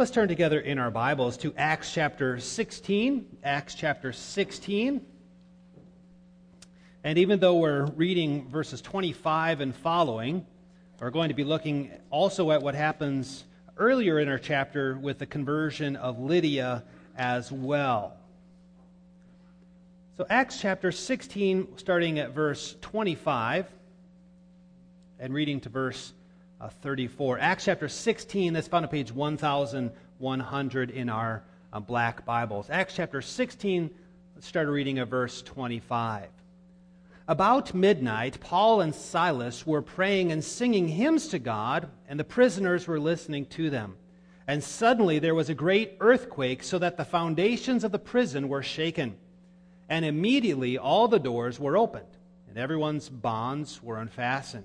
Let's turn together in our Bibles to Acts chapter 16. Acts chapter 16. And even though we're reading verses 25 and following, we're going to be looking also at what happens earlier in our chapter with the conversion of Lydia as well. So, Acts chapter 16, starting at verse 25 and reading to verse 34. Acts chapter 16, that's found on page 1100 in our uh, black Bibles. Acts chapter 16, let's start reading at verse 25. About midnight, Paul and Silas were praying and singing hymns to God, and the prisoners were listening to them. And suddenly there was a great earthquake, so that the foundations of the prison were shaken. And immediately all the doors were opened, and everyone's bonds were unfastened.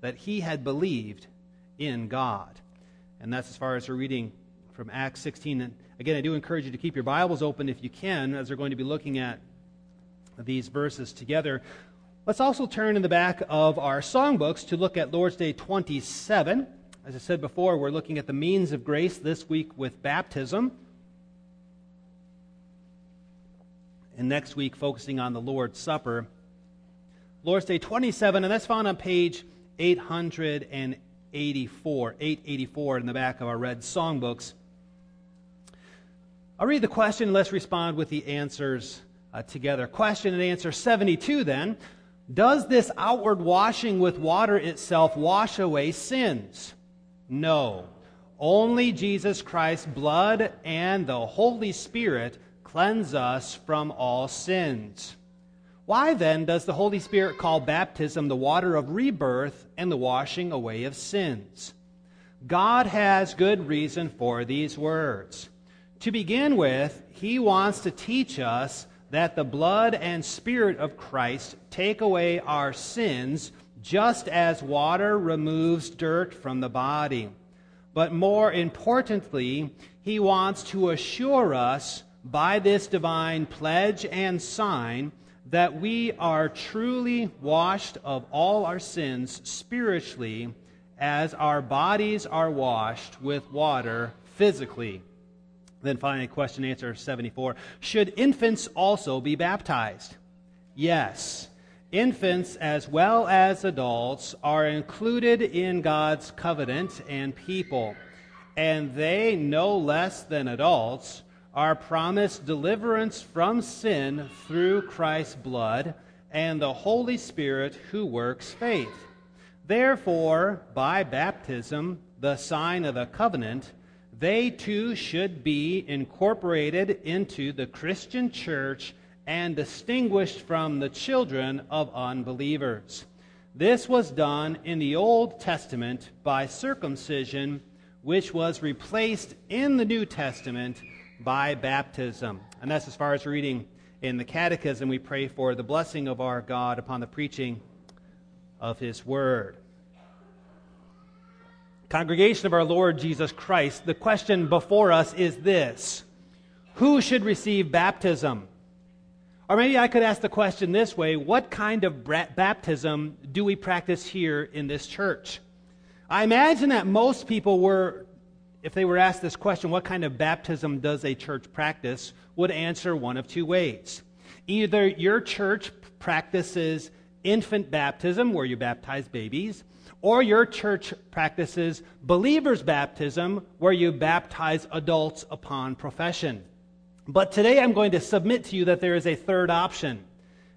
that he had believed in God. And that's as far as we're reading from Acts 16. And again, I do encourage you to keep your Bibles open if you can, as we're going to be looking at these verses together. Let's also turn in the back of our songbooks to look at Lord's Day 27. As I said before, we're looking at the means of grace this week with baptism. And next week, focusing on the Lord's Supper. Lord's Day 27, and that's found on page 884, 884 in the back of our red songbooks. I'll read the question, and let's respond with the answers uh, together. Question and answer 72 then. Does this outward washing with water itself wash away sins? No. Only Jesus Christ's blood and the Holy Spirit cleanse us from all sins. Why then does the Holy Spirit call baptism the water of rebirth and the washing away of sins? God has good reason for these words. To begin with, He wants to teach us that the blood and Spirit of Christ take away our sins just as water removes dirt from the body. But more importantly, He wants to assure us by this divine pledge and sign that we are truly washed of all our sins spiritually as our bodies are washed with water physically. Then finally, question answer 74. Should infants also be baptized? Yes. Infants, as well as adults, are included in God's covenant and people, and they, no less than adults, are promised deliverance from sin through Christ's blood and the Holy Spirit who works faith. Therefore, by baptism, the sign of the covenant, they too should be incorporated into the Christian church and distinguished from the children of unbelievers. This was done in the Old Testament by circumcision, which was replaced in the New Testament by baptism. And that's as far as reading in the Catechism. We pray for the blessing of our God upon the preaching of His Word. Congregation of our Lord Jesus Christ, the question before us is this Who should receive baptism? Or maybe I could ask the question this way What kind of baptism do we practice here in this church? I imagine that most people were if they were asked this question, what kind of baptism does a church practice, would answer one of two ways. Either your church practices infant baptism, where you baptize babies, or your church practices believer's baptism, where you baptize adults upon profession. But today I'm going to submit to you that there is a third option.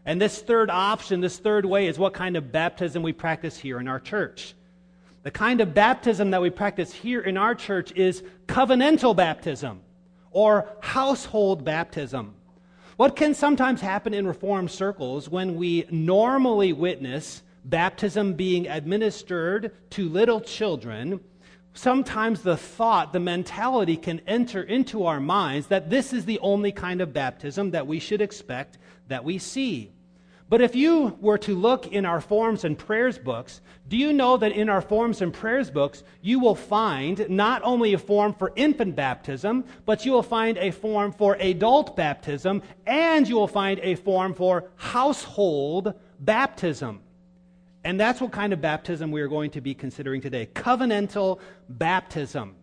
And this third option, this third way, is what kind of baptism we practice here in our church. The kind of baptism that we practice here in our church is covenantal baptism or household baptism. What can sometimes happen in Reformed circles when we normally witness baptism being administered to little children, sometimes the thought, the mentality can enter into our minds that this is the only kind of baptism that we should expect that we see. But if you were to look in our forms and prayers books, do you know that in our forms and prayers books, you will find not only a form for infant baptism, but you will find a form for adult baptism, and you will find a form for household baptism. And that's what kind of baptism we are going to be considering today covenantal baptism.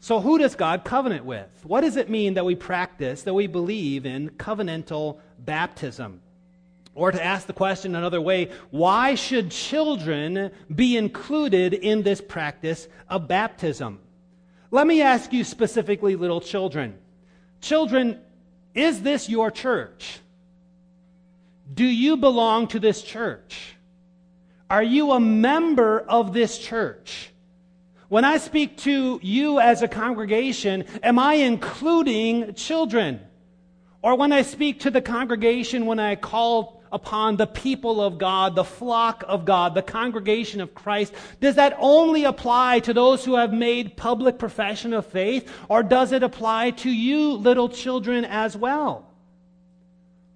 So, who does God covenant with? What does it mean that we practice, that we believe in covenantal baptism? Or to ask the question another way, why should children be included in this practice of baptism? Let me ask you specifically, little children. Children, is this your church? Do you belong to this church? Are you a member of this church? When I speak to you as a congregation, am I including children? Or when I speak to the congregation, when I call upon the people of God, the flock of God, the congregation of Christ, does that only apply to those who have made public profession of faith, or does it apply to you, little children, as well?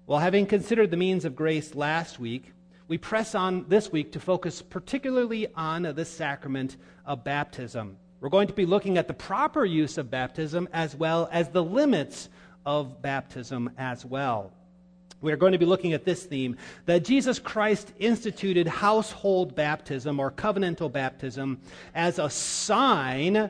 Well, having considered the means of grace last week, we press on this week to focus particularly on the sacrament of baptism. We're going to be looking at the proper use of baptism as well as the limits of baptism as well. We are going to be looking at this theme that Jesus Christ instituted household baptism or covenantal baptism as a sign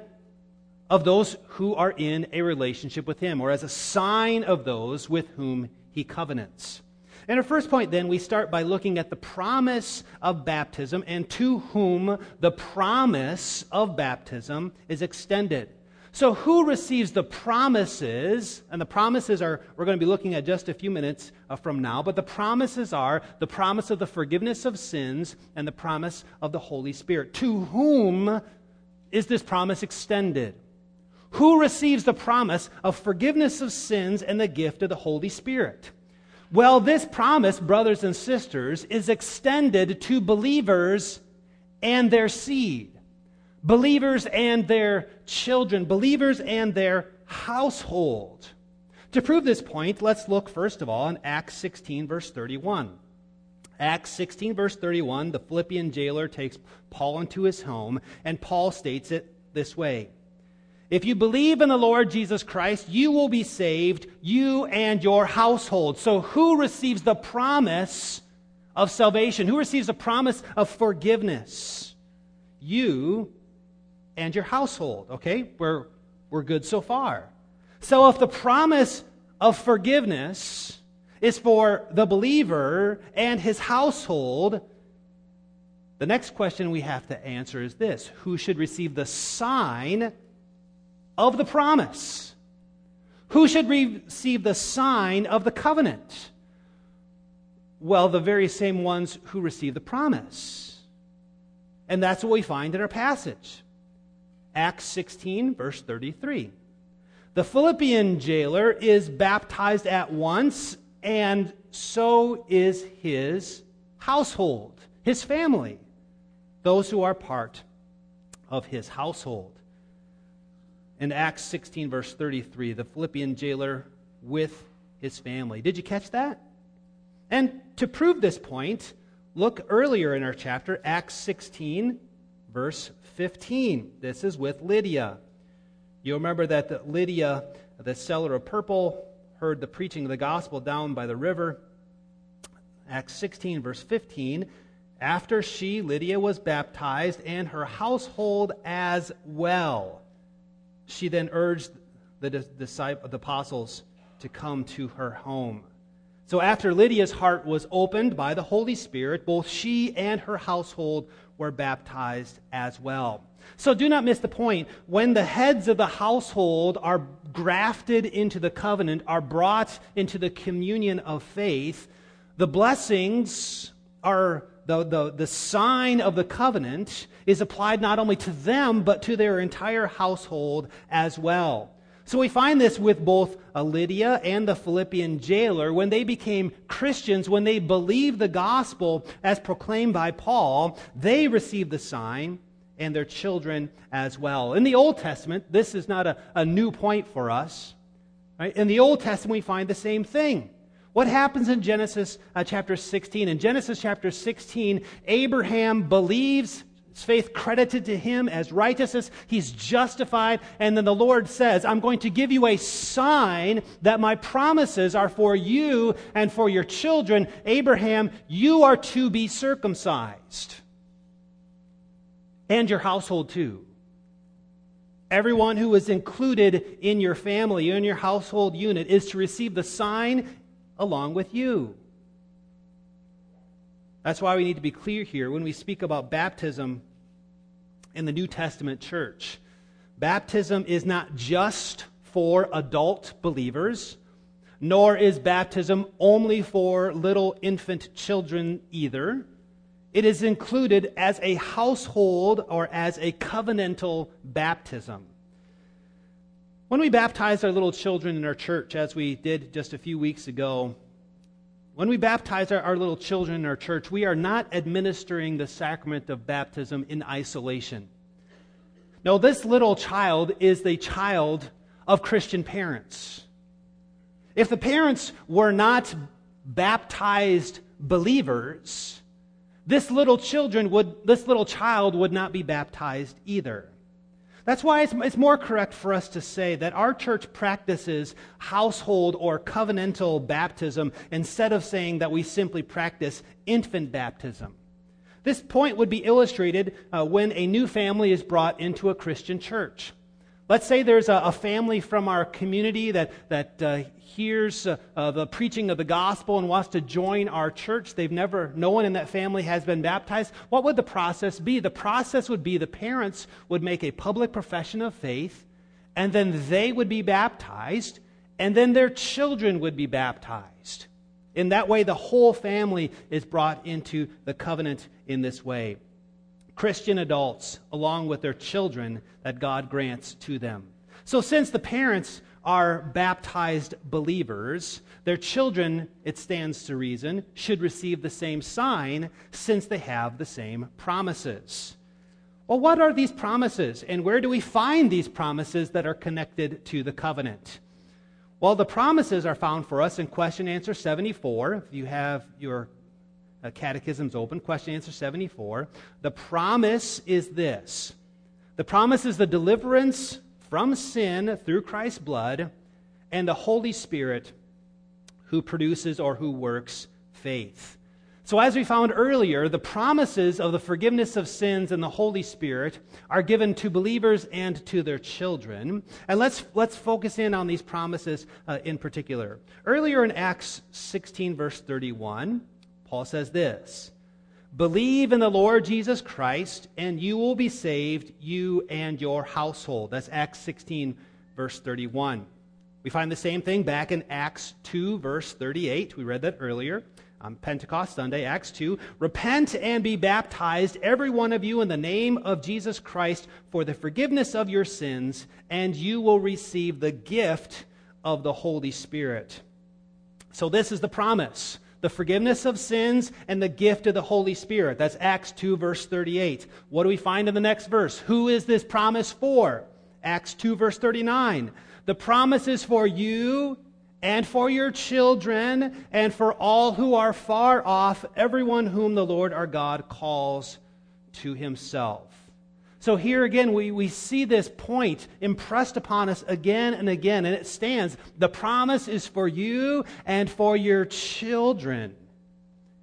of those who are in a relationship with Him, or as a sign of those with whom He covenants. And our first point, then, we start by looking at the promise of baptism and to whom the promise of baptism is extended. So, who receives the promises? And the promises are, we're going to be looking at just a few minutes uh, from now, but the promises are the promise of the forgiveness of sins and the promise of the Holy Spirit. To whom is this promise extended? Who receives the promise of forgiveness of sins and the gift of the Holy Spirit? Well, this promise, brothers and sisters, is extended to believers and their seed believers and their children, believers and their household. To prove this point, let's look first of all in Acts 16, verse 31. Acts 16, verse 31, the Philippian jailer takes Paul into his home, and Paul states it this way If you believe in the Lord Jesus Christ, you will be saved, you and your household. So, who receives the promise of salvation? Who receives the promise of forgiveness? You and your household. Okay? We're, we're good so far. So if the promise of forgiveness is for the believer and his household, the next question we have to answer is this Who should receive the sign of the promise? Who should receive the sign of the covenant? Well, the very same ones who receive the promise. And that's what we find in our passage. Acts 16, verse 33. The Philippian jailer is baptized at once, and so is his household, his family, those who are part of his household. In Acts 16, verse 33, the Philippian jailer with his family. Did you catch that? And to prove this point, look earlier in our chapter, Acts 16, verse 15. This is with Lydia. You remember that Lydia, the seller of purple, heard the preaching of the gospel down by the river. Acts 16, verse 15. After she, Lydia, was baptized and her household as well, she then urged the, disciples, the apostles to come to her home. So after Lydia's heart was opened by the Holy Spirit, both she and her household were baptized as well. So do not miss the point. When the heads of the household are grafted into the covenant, are brought into the communion of faith, the blessings are the, the, the sign of the covenant is applied not only to them, but to their entire household as well. So we find this with both Lydia and the Philippian jailer. When they became Christians, when they believed the gospel as proclaimed by Paul, they received the sign and their children as well. In the Old Testament, this is not a, a new point for us. Right? In the Old Testament, we find the same thing. What happens in Genesis uh, chapter 16? In Genesis chapter 16, Abraham believes faith credited to him as righteousness. He's justified. And then the Lord says, I'm going to give you a sign that my promises are for you and for your children. Abraham, you are to be circumcised. And your household too. Everyone who is included in your family, in your household unit, is to receive the sign along with you. That's why we need to be clear here when we speak about baptism in the New Testament church. Baptism is not just for adult believers, nor is baptism only for little infant children either. It is included as a household or as a covenantal baptism. When we baptize our little children in our church, as we did just a few weeks ago, when we baptize our, our, little children in our church, we are not administering the sacrament of baptism in isolation. No, this little child is the child of Christian parents. If the parents were not baptized believers, this little children would this little child would not be baptized either. That's why it's, it's, more correct for us to say that our church practices household or covenantal baptism instead of saying that we simply practice infant baptism. This point would be illustrated uh, when a new family is brought into a Christian church. Let's say there's a, a family from our community that, that uh, hears uh, uh, the preaching of the gospel and wants to join our church. They've never, no one in that family has been baptized. What would the process be? The process would be the parents would make a public profession of faith, and then they would be baptized, and then their children would be baptized. In that way, the whole family is brought into the covenant in this way. Christian adults, along with their children that God grants to them. So, since the parents are baptized believers, their children, it stands to reason, should receive the same sign since they have the same promises. Well, what are these promises, and where do we find these promises that are connected to the covenant? Well, the promises are found for us in question answer 74. If you have your uh, catechisms open, question answer 74. The promise is this the promise is the deliverance from sin through Christ's blood and the Holy Spirit who produces or who works faith. So, as we found earlier, the promises of the forgiveness of sins and the Holy Spirit are given to believers and to their children. And let's, let's focus in on these promises uh, in particular. Earlier in Acts 16, verse 31, Paul says this Believe in the Lord Jesus Christ, and you will be saved, you and your household. That's Acts 16, verse 31. We find the same thing back in Acts 2, verse 38. We read that earlier on Pentecost Sunday, Acts 2. Repent and be baptized, every one of you, in the name of Jesus Christ for the forgiveness of your sins, and you will receive the gift of the Holy Spirit. So, this is the promise the forgiveness of sins and the gift of the Holy Spirit. That's Acts 2, verse 38. What do we find in the next verse? Who is this promise for? Acts 2, verse 39. The promise is for you and for your children, and for all who are far off, everyone whom the Lord our God calls to himself. So here again, we, we see this point impressed upon us again and again, and it stands. The promise is for you and for your children.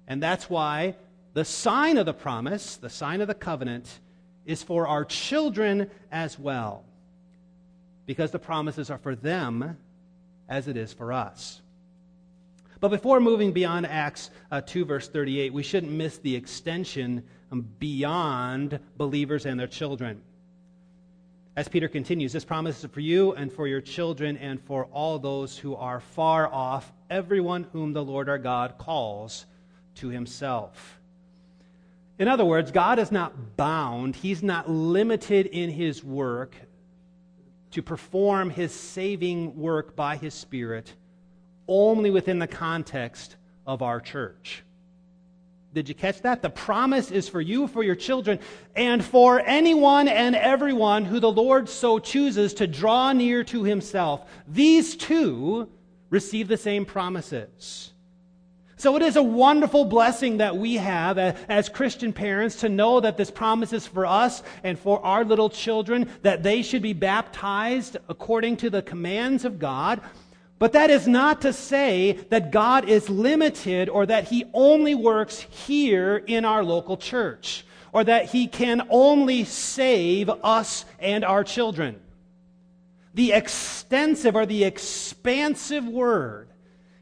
And that's why the sign of the promise, the sign of the covenant, is for our children as well. Because the promises are for them as it is for us. But before moving beyond Acts uh, 2, verse 38, we shouldn't miss the extension Um, beyond believers and their children. As Peter continues, this promise is for you and for your children and for all those who are far off, everyone whom the Lord our God calls to himself. In other words, God is not bound, He's not limited in His work to perform His saving work by His Spirit only within the context of our church. Did you catch that? The promise is for you, for your children, and for anyone and everyone who the Lord so chooses to draw near to himself. These two receive the same promises. So it is a wonderful blessing that we have as Christian parents to know that this promise is for us and for our little children, that they should be baptized according to the commands of God. But that is not to say that God is limited or that He only works here in our local church or that He can only save us and our children. The extensive or the expansive word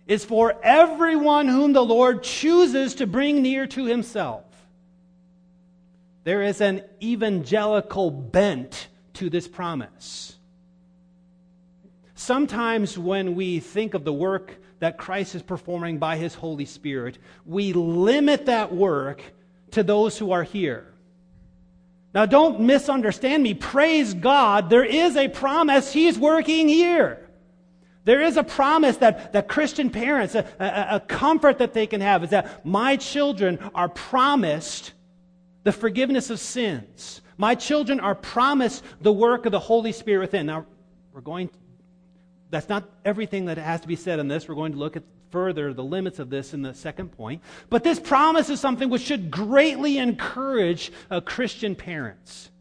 is for everyone whom the Lord chooses to bring near to Himself. There is an evangelical bent to this promise. Sometimes when we think of the work that Christ is performing by his Holy Spirit, we limit that work to those who are here. Now, don't misunderstand me. Praise God. There is a promise. He's working here. There is a promise that, that Christian parents, a, a, a comfort that they can have is that my children are promised the forgiveness of sins. My children are promised the work of the Holy Spirit within. Now, we're going that's not everything that has to be said in this. We're going to look at further the limits of this in the second point. But this promise is something which should greatly encourage uh, Christian parents.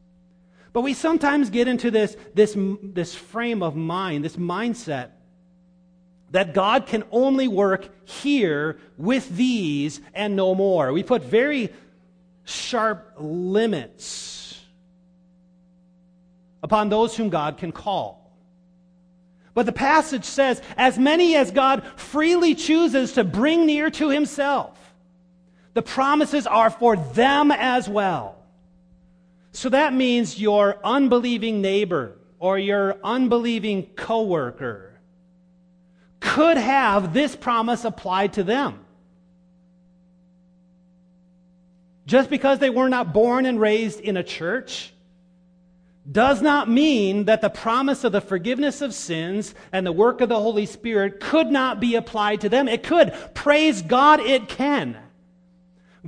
But we sometimes get into this, this, this frame of mind, this mindset, that God can only work here with these and no more. We put very sharp limits upon those whom God can call. But the passage says, as many as God freely chooses to bring near to himself, the promises are for them as well. So that means your unbelieving neighbor or your unbelieving coworker could have this promise applied to them. Just because they were not born and raised in a church does not mean that the promise of the forgiveness of sins and the work of the Holy Spirit could not be applied to them. It could. Praise God, it can.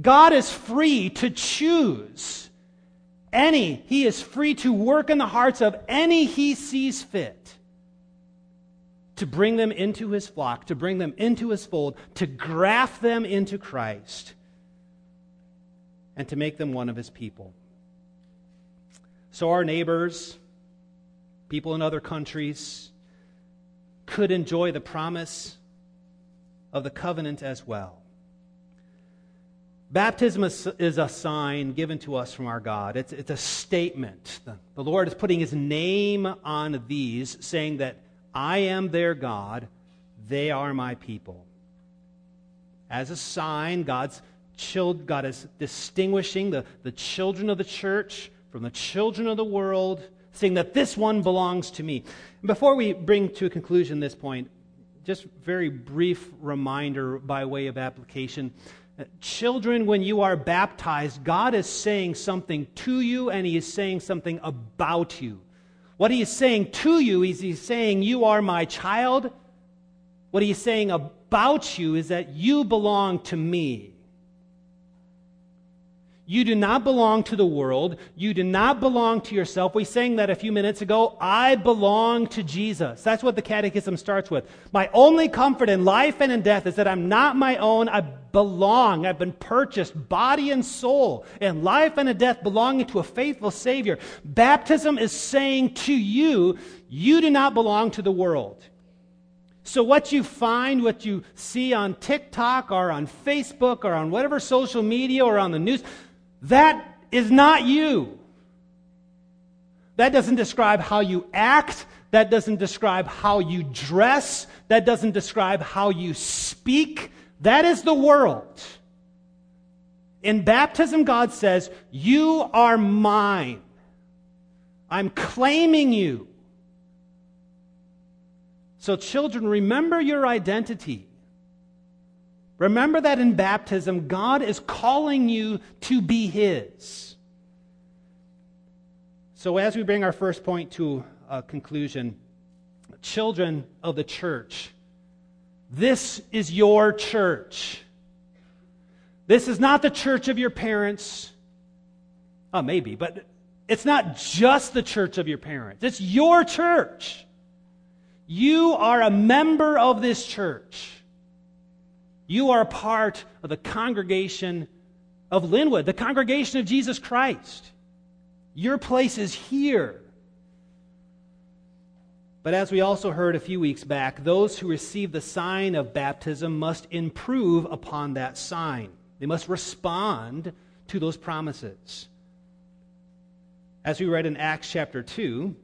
God is free to choose any, He is free to work in the hearts of any He sees fit to bring them into His flock, to bring them into His fold, to graft them into Christ, and to make them one of His people. So our neighbors, people in other countries, could enjoy the promise of the covenant as well. Baptism is, a sign given to us from our God. It's, it's a statement. The, the Lord is putting His name on these, saying that I am their God, they are my people. As a sign, God's child, God is distinguishing the, the children of the church from the children of the world, saying that this one belongs to me. Before we bring to a conclusion this point, just very brief reminder by way of application. Uh, children, when you are baptized, God is saying something to you and He is saying something about you. What He is saying to you is He's saying, You are my child. What He is saying about you is that you belong to me. You do not belong to the world. You do not belong to yourself. We sang that a few minutes ago. I belong to Jesus. That's what the catechism starts with. My only comfort in life and in death is that I'm not my own. I belong. I've been purchased, body and soul, in life and in death, belonging to a faithful Savior. Baptism is saying to you, you do not belong to the world. So, what you find, what you see on TikTok or on Facebook or on whatever social media or on the news, that is not you. That doesn't describe how you act. That doesn't describe how you dress. That doesn't describe how you speak. That is the world. In baptism, God says, You are mine. I'm claiming you. So, children, remember your identity. Remember that in baptism, God is calling you to be His. So, as we bring our first point to a conclusion, children of the church, this is your church. This is not the church of your parents. Oh, maybe, but it's not just the church of your parents. It's your church. You are a member of this church. You are a part of the congregation of Linwood, the congregation of Jesus Christ. Your place is here. But as we also heard a few weeks back, those who receive the sign of baptism must improve upon that sign. They must respond to those promises. As we read in Acts chapter 2,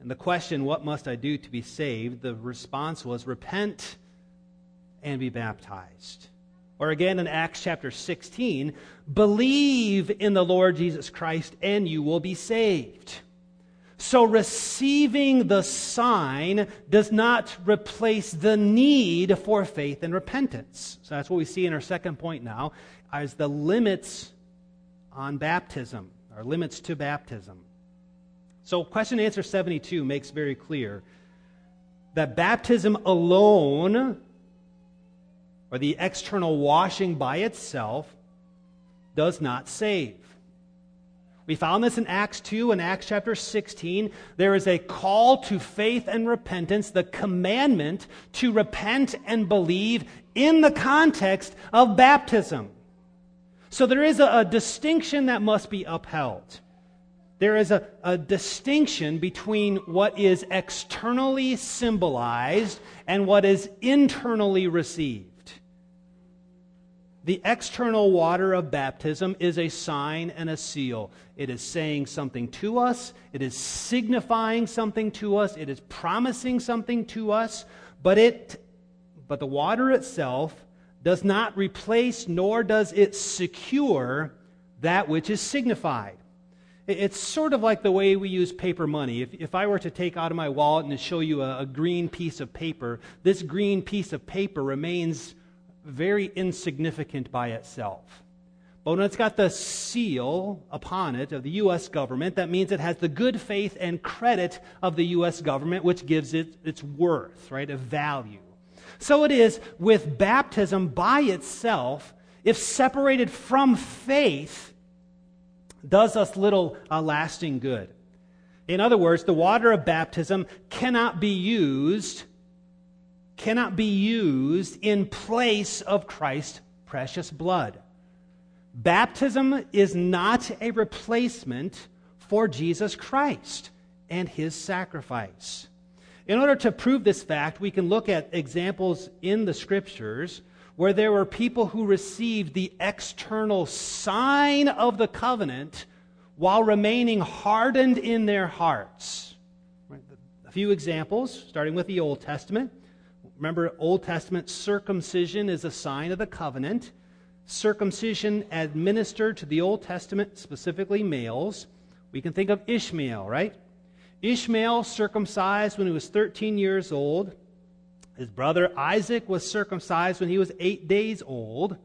and the question, What must I do to be saved? the response was, Repent and be baptized. Or again in Acts chapter 16, believe in the Lord Jesus Christ and you will be saved. So receiving the sign does not replace the need for faith and repentance. So that's what we see in our second point now as the limits on baptism, or limits to baptism. So question answer 72 makes very clear that baptism alone or the external washing by itself does not save. We found this in Acts 2 and Acts chapter 16. There is a call to faith and repentance, the commandment to repent and believe in the context of baptism. So there is a, a distinction that must be upheld. There is a, a distinction between what is externally symbolized and what is internally received. The external water of baptism is a sign and a seal. It is saying something to us, it is signifying something to us, it is promising something to us, but it but the water itself does not replace nor does it secure that which is signified. It's sort of like the way we use paper money. If, if I were to take out of my wallet and to show you a, a green piece of paper, this green piece of paper remains very insignificant by itself. But when it's got the seal upon it of the U.S. government, that means it has the good faith and credit of the U.S. government, which gives it its worth, right, a value. So it is with baptism by itself, if separated from faith, does us little uh, lasting good. In other words, the water of baptism cannot be used cannot be used in place of Christ's precious blood. Baptism is not a replacement for Jesus Christ and his sacrifice. In order to prove this fact, we can look at examples in the scriptures where there were people who received the external sign of the covenant while remaining hardened in their hearts. A few examples, starting with the Old Testament. Remember, Old Testament circumcision is a sign of the covenant. Circumcision administered to the Old Testament, specifically males. We can think of Ishmael, right? Ishmael circumcised when he was 13 years old. His brother Isaac was circumcised when he was eight days old.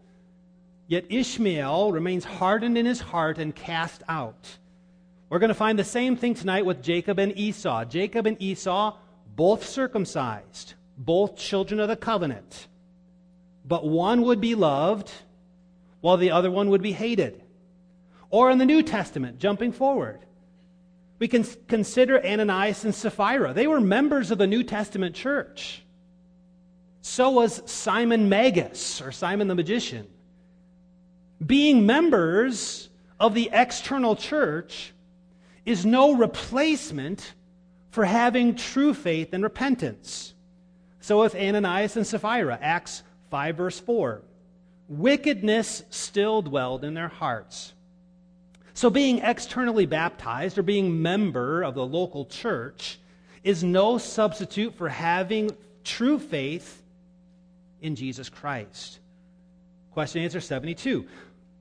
Yet Ishmael remains hardened in his heart and cast out. We're going to find the same thing tonight with Jacob and Esau. Jacob and Esau, both circumcised both children of the covenant. But one would be loved while the other one would be hated. Or in the New Testament, jumping forward, we can consider Ananias and Sapphira. They were members of the New Testament church. So was Simon Magus, or Simon the magician. Being members of the external church is no replacement for having true faith and repentance. So with Ananias and Sapphira, Acts 5, verse 4. Wickedness still dwelled in their hearts. So being externally baptized or being member of the local church is no substitute for having true faith in Jesus Christ. Question answer 72.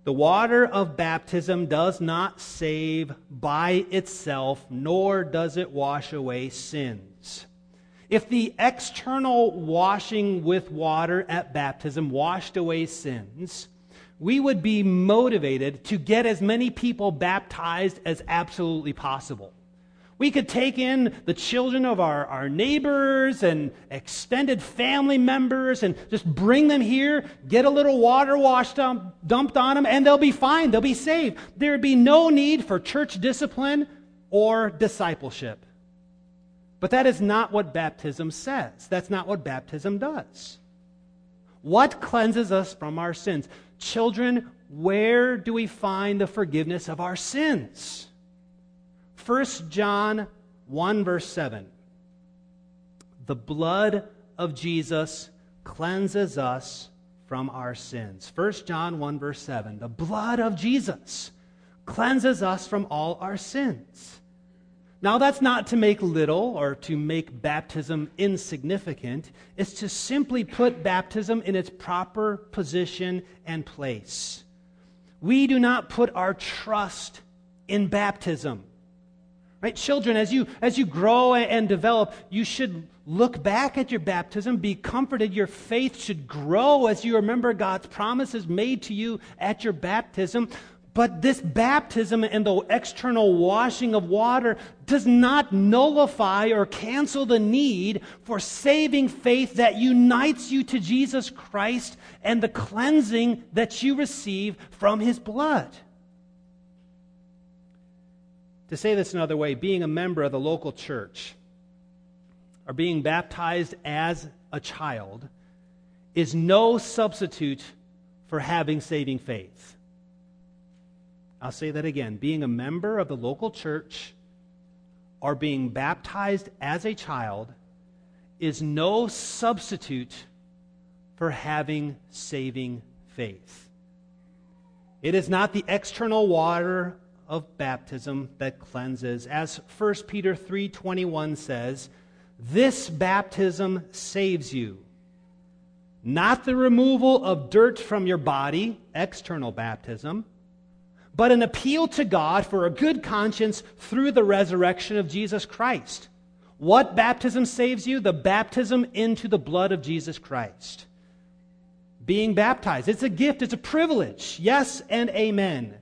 The water of baptism does not save by itself, nor does it wash away sins. If the external washing with water at baptism washed away sins, we would be motivated to get as many people baptized as absolutely possible. We could take in the children of our, our neighbors and extended family members and just bring them here, get a little water washed um, dumped on them, and they'll be fine. They'll be saved. There would be no need for church discipline or discipleship. But that is not what baptism says. That's not what baptism does. What cleanses us from our sins? Children, where do we find the forgiveness of our sins? 1 John 1, verse 7. The blood of Jesus cleanses us from our sins. 1 John 1, verse 7. The blood of Jesus cleanses us from all our sins. Now, that's not to make little or to make baptism insignificant. It's to simply put baptism in its proper position and place. We do not put our trust in baptism. Right? Children, as you, as you grow and develop, you should look back at your baptism, be comforted. Your faith should grow as you remember God's promises made to you at your baptism. But this baptism and the external washing of water does not nullify or cancel the need for saving faith that unites you to Jesus Christ and the cleansing that you receive from his blood. To say this another way, being a member of the local church or being baptized as a child is no substitute for having saving faith. I'll say that again. Being a member of the local church or being baptized as a child is no substitute for having saving faith. It is not the external water of baptism that cleanses. As 1 Peter 3:21 says, this baptism saves you. Not the removal of dirt from your body, external baptism, but an appeal to God for a good conscience through the resurrection of Jesus Christ. What baptism saves you? The baptism into the blood of Jesus Christ. Being baptized. It's a gift, it's a privilege. Yes and amen.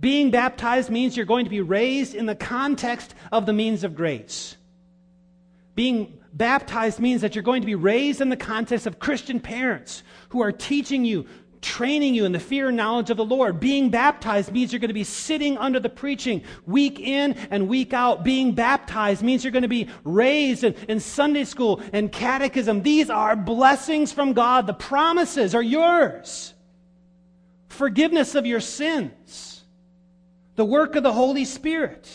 Being baptized means you're going to be raised in the context of the means of grace. Being baptized means that you're going to be raised in the context of Christian parents who are teaching you, training you in the fear and knowledge of the Lord. Being baptized means you're going to be sitting under the preaching week in and week out. Being baptized means you're going to be raised in, in Sunday school and catechism. These are blessings from God. The promises are yours. Forgiveness of your sins the work of the Holy Spirit.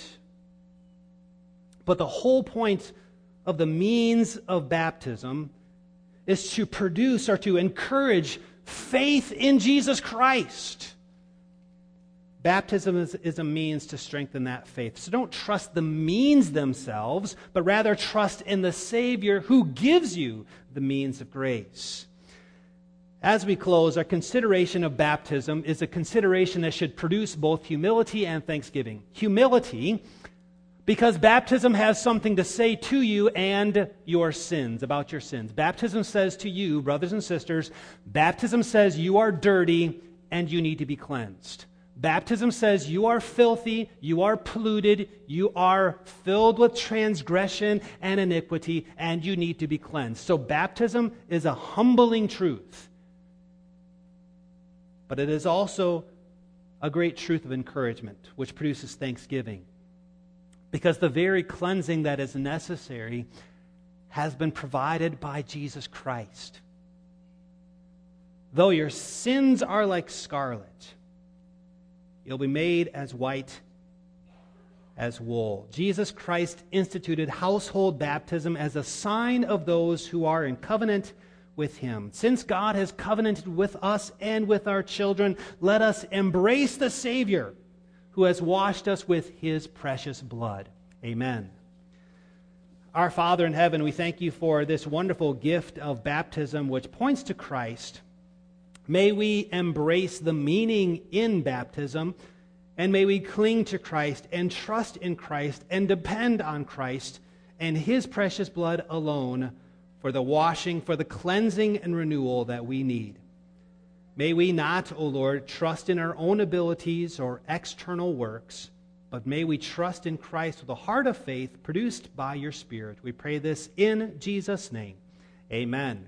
But the whole point of the means of baptism is to produce or to encourage faith in Jesus Christ. Baptism is, is, a means to strengthen that faith. So don't trust the means themselves, but rather trust in the Savior who gives you the means of grace. As we close, our consideration of baptism is a consideration that should produce both humility and thanksgiving. Humility, because baptism has something to say to you and your sins, about your sins. Baptism says to you, brothers and sisters, baptism says you are dirty and you need to be cleansed. Baptism says you are filthy, you are polluted, you are filled with transgression and iniquity, and you need to be cleansed. So, baptism is a humbling truth but it is also a great truth of encouragement, which produces thanksgiving. Because the very cleansing that is necessary has been provided by Jesus Christ. Though your sins are like scarlet, you'll be made as white as wool. Jesus Christ instituted household baptism as a sign of those who are in covenant with him. Since God has covenanted with us and with our children, let us embrace the Savior who has washed us with his precious blood. Amen. Our Father in heaven, we thank you for this wonderful gift of baptism which points to Christ. May we embrace the meaning in baptism, and may we cling to Christ and trust in Christ and depend on Christ and his precious blood alone for the washing, for the cleansing and renewal that we need. May we not, O Lord, trust in our own abilities or external works, but may we trust in Christ with a heart of faith produced by your Spirit. We pray this in Jesus' name. Amen.